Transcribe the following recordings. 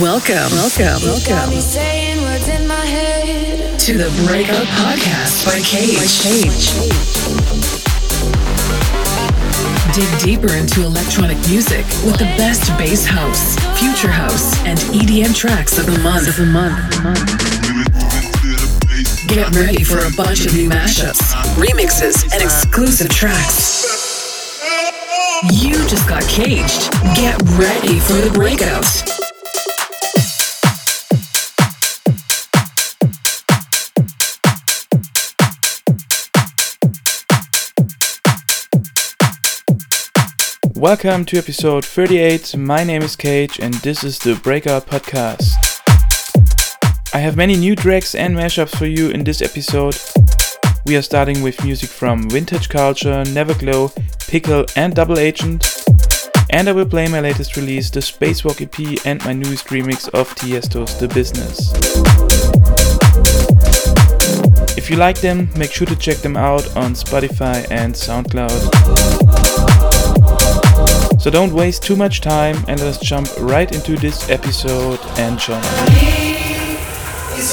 Welcome, welcome, welcome to the Breakout Podcast by Cage. Cage. Dig deeper into electronic music with the best bass house, future house, and EDM tracks of the month. Of the month. Get ready for a bunch of new mashups, remixes, and exclusive tracks. You just got caged. Get ready for the breakout. Welcome to episode 38. My name is Cage and this is the Breakout Podcast. I have many new tracks and mashups for you in this episode. We are starting with music from Vintage Culture, Neverglow, Pickle, and Double Agent. And I will play my latest release, the Spacewalk EP, and my newest remix of Tiesto's The Business. If you like them, make sure to check them out on Spotify and SoundCloud. So don't waste too much time and let us jump right into this episode. Enjoy. This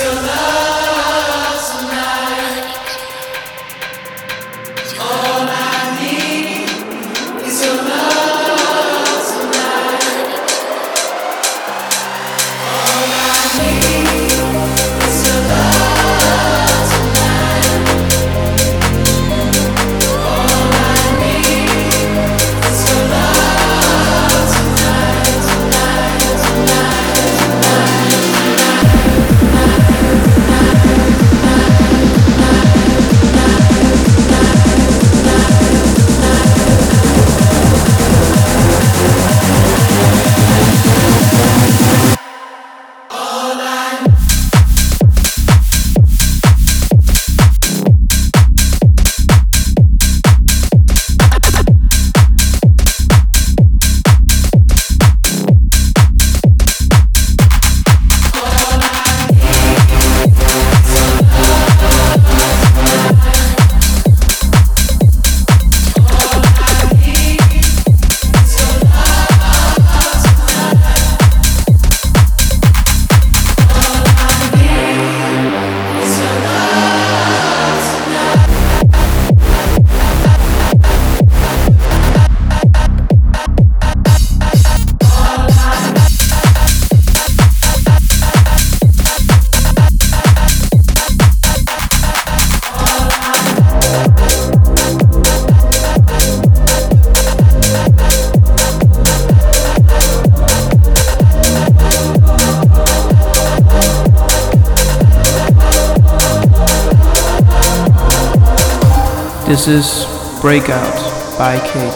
is Breakout by Cage.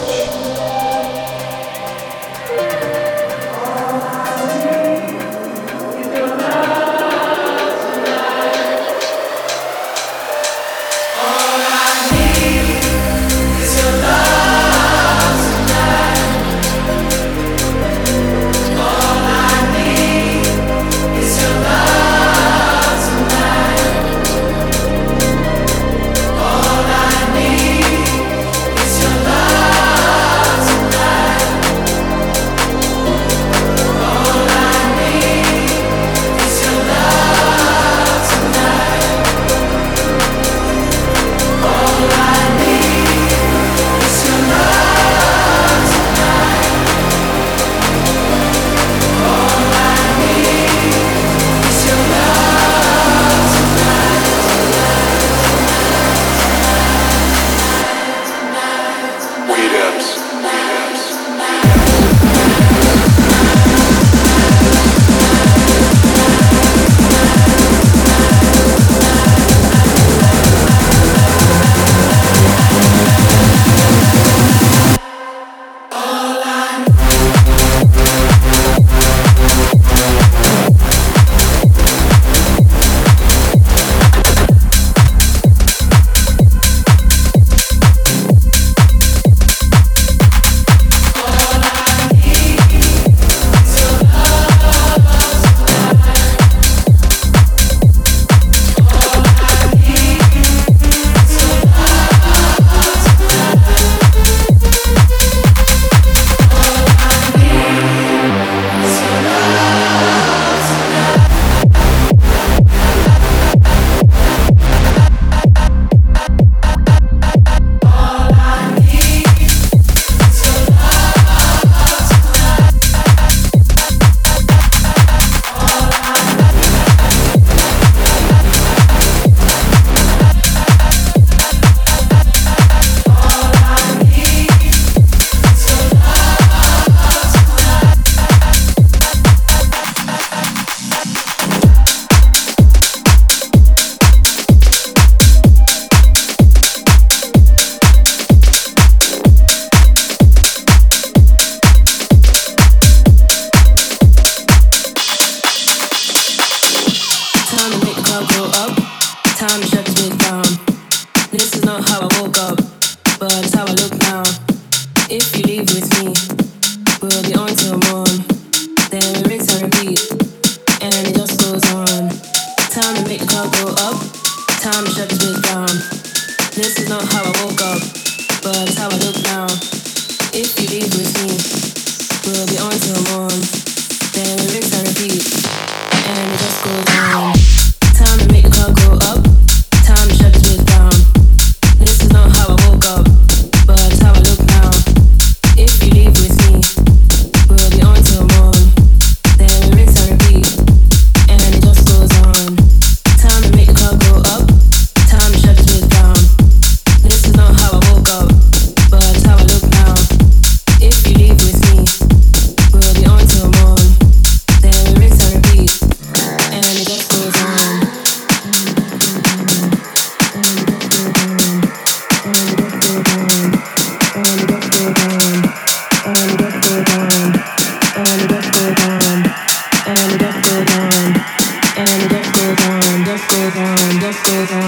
with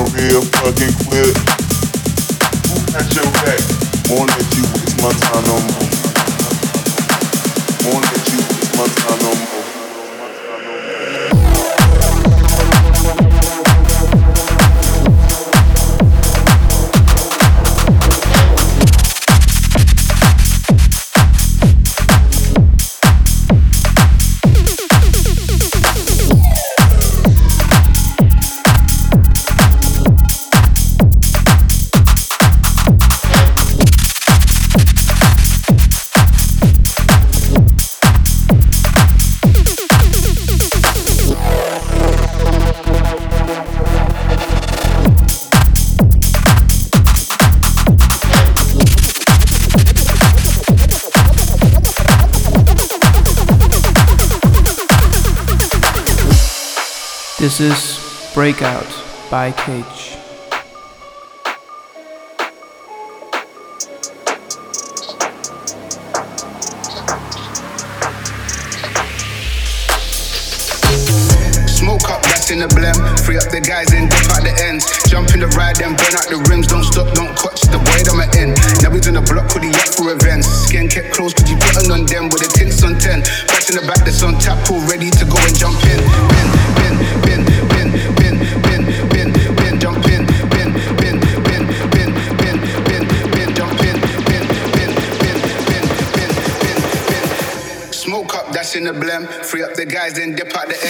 a real fucking quit. Who got your back? Won't let you, waste my time no more. Won't let you, waste my time no more. This is Breakout by Cage. guys then the out the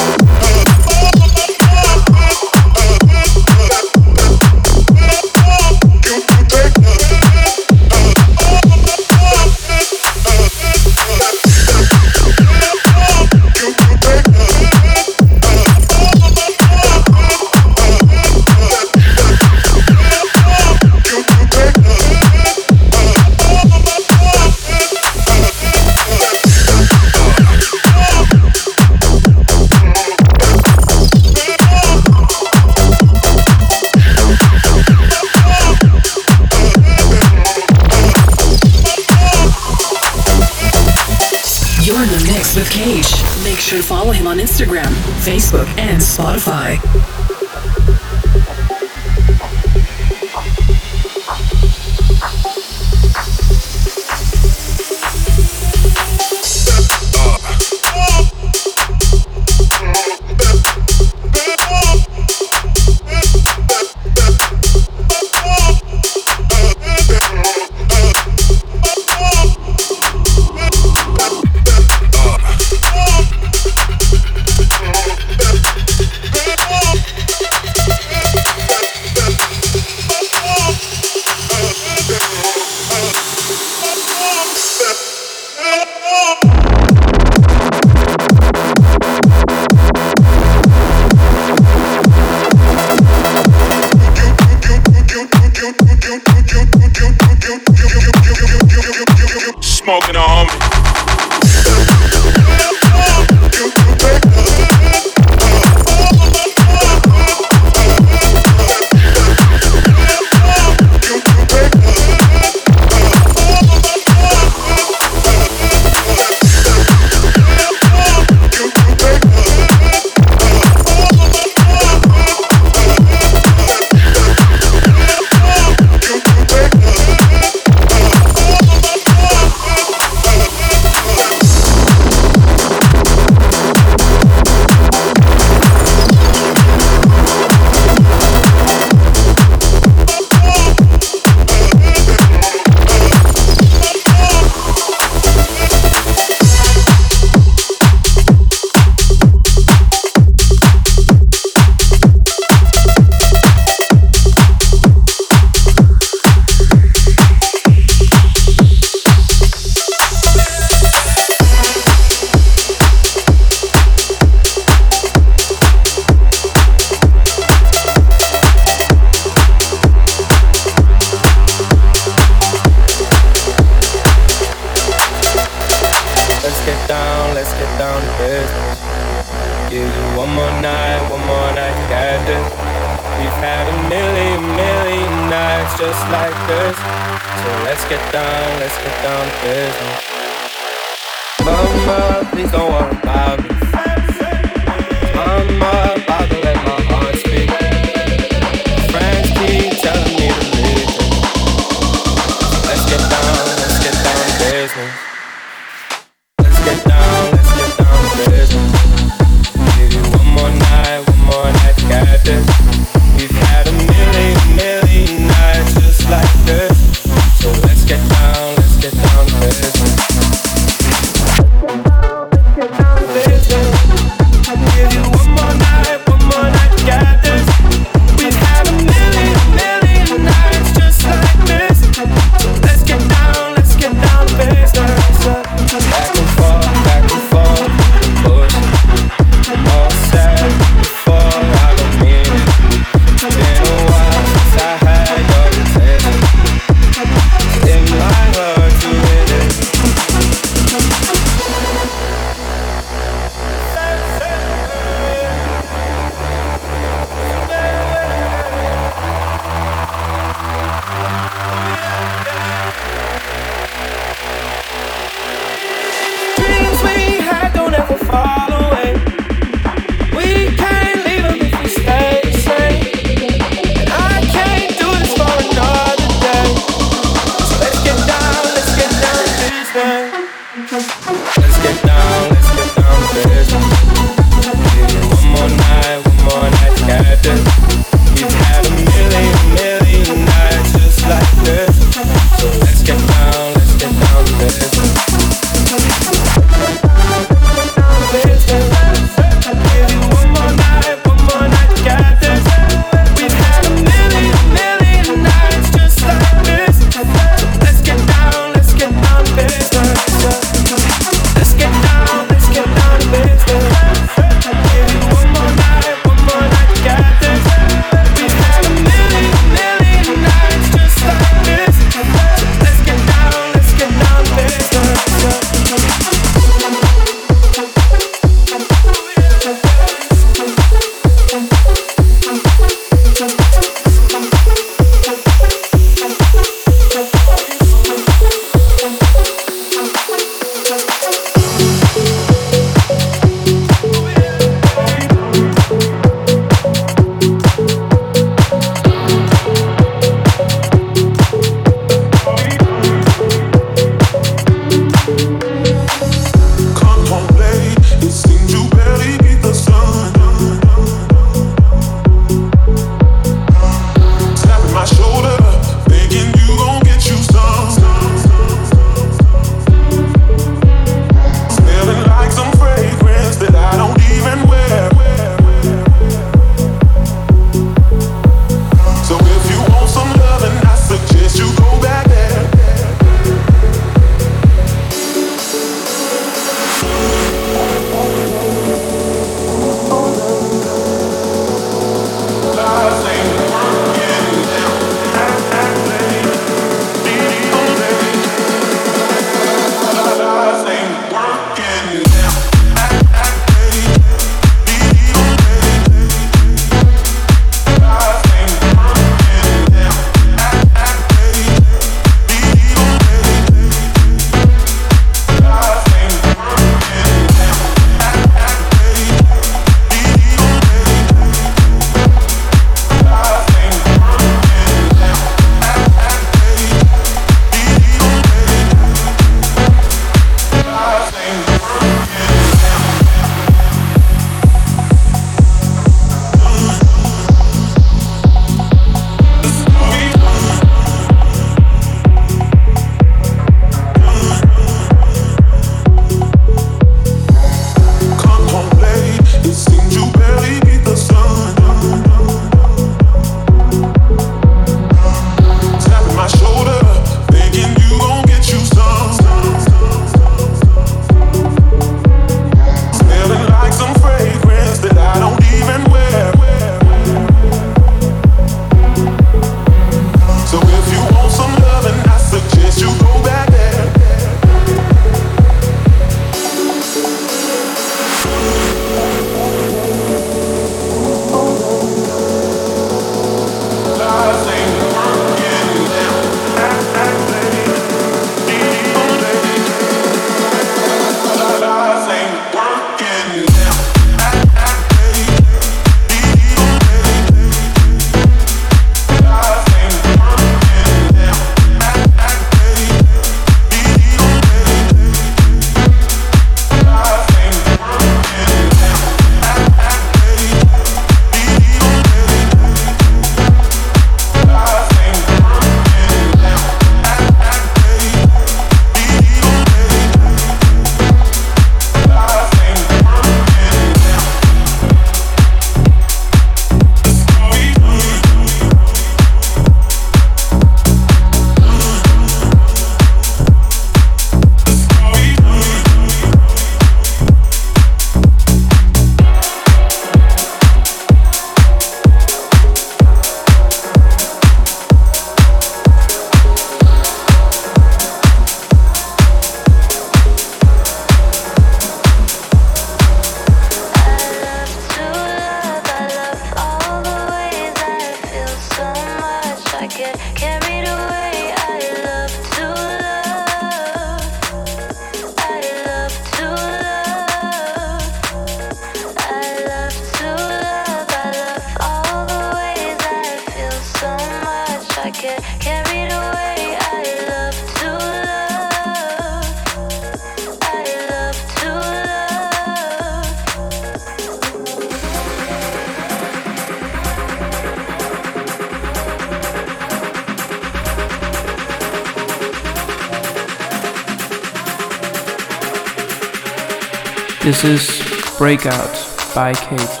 Breakout by Cage.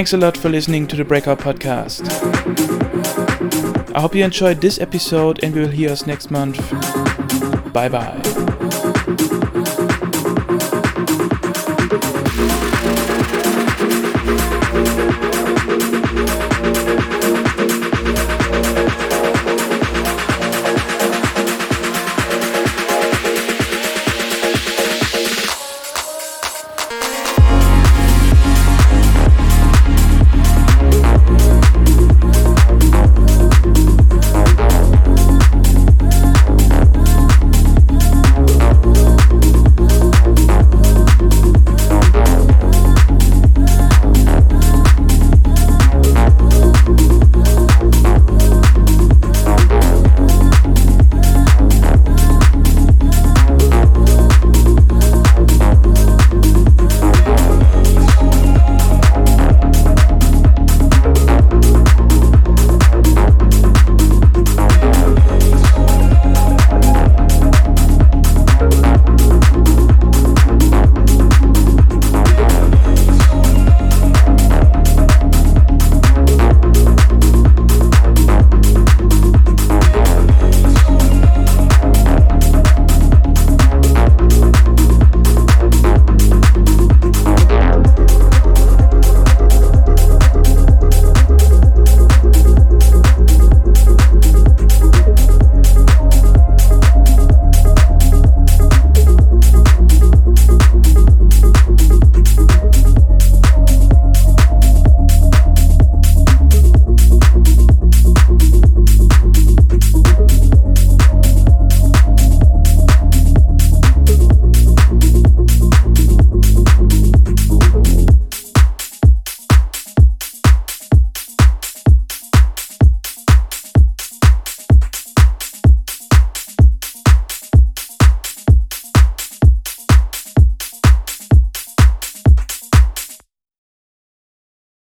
Thanks a lot for listening to the Breakout Podcast. I hope you enjoyed this episode and we will hear us next month. Bye bye.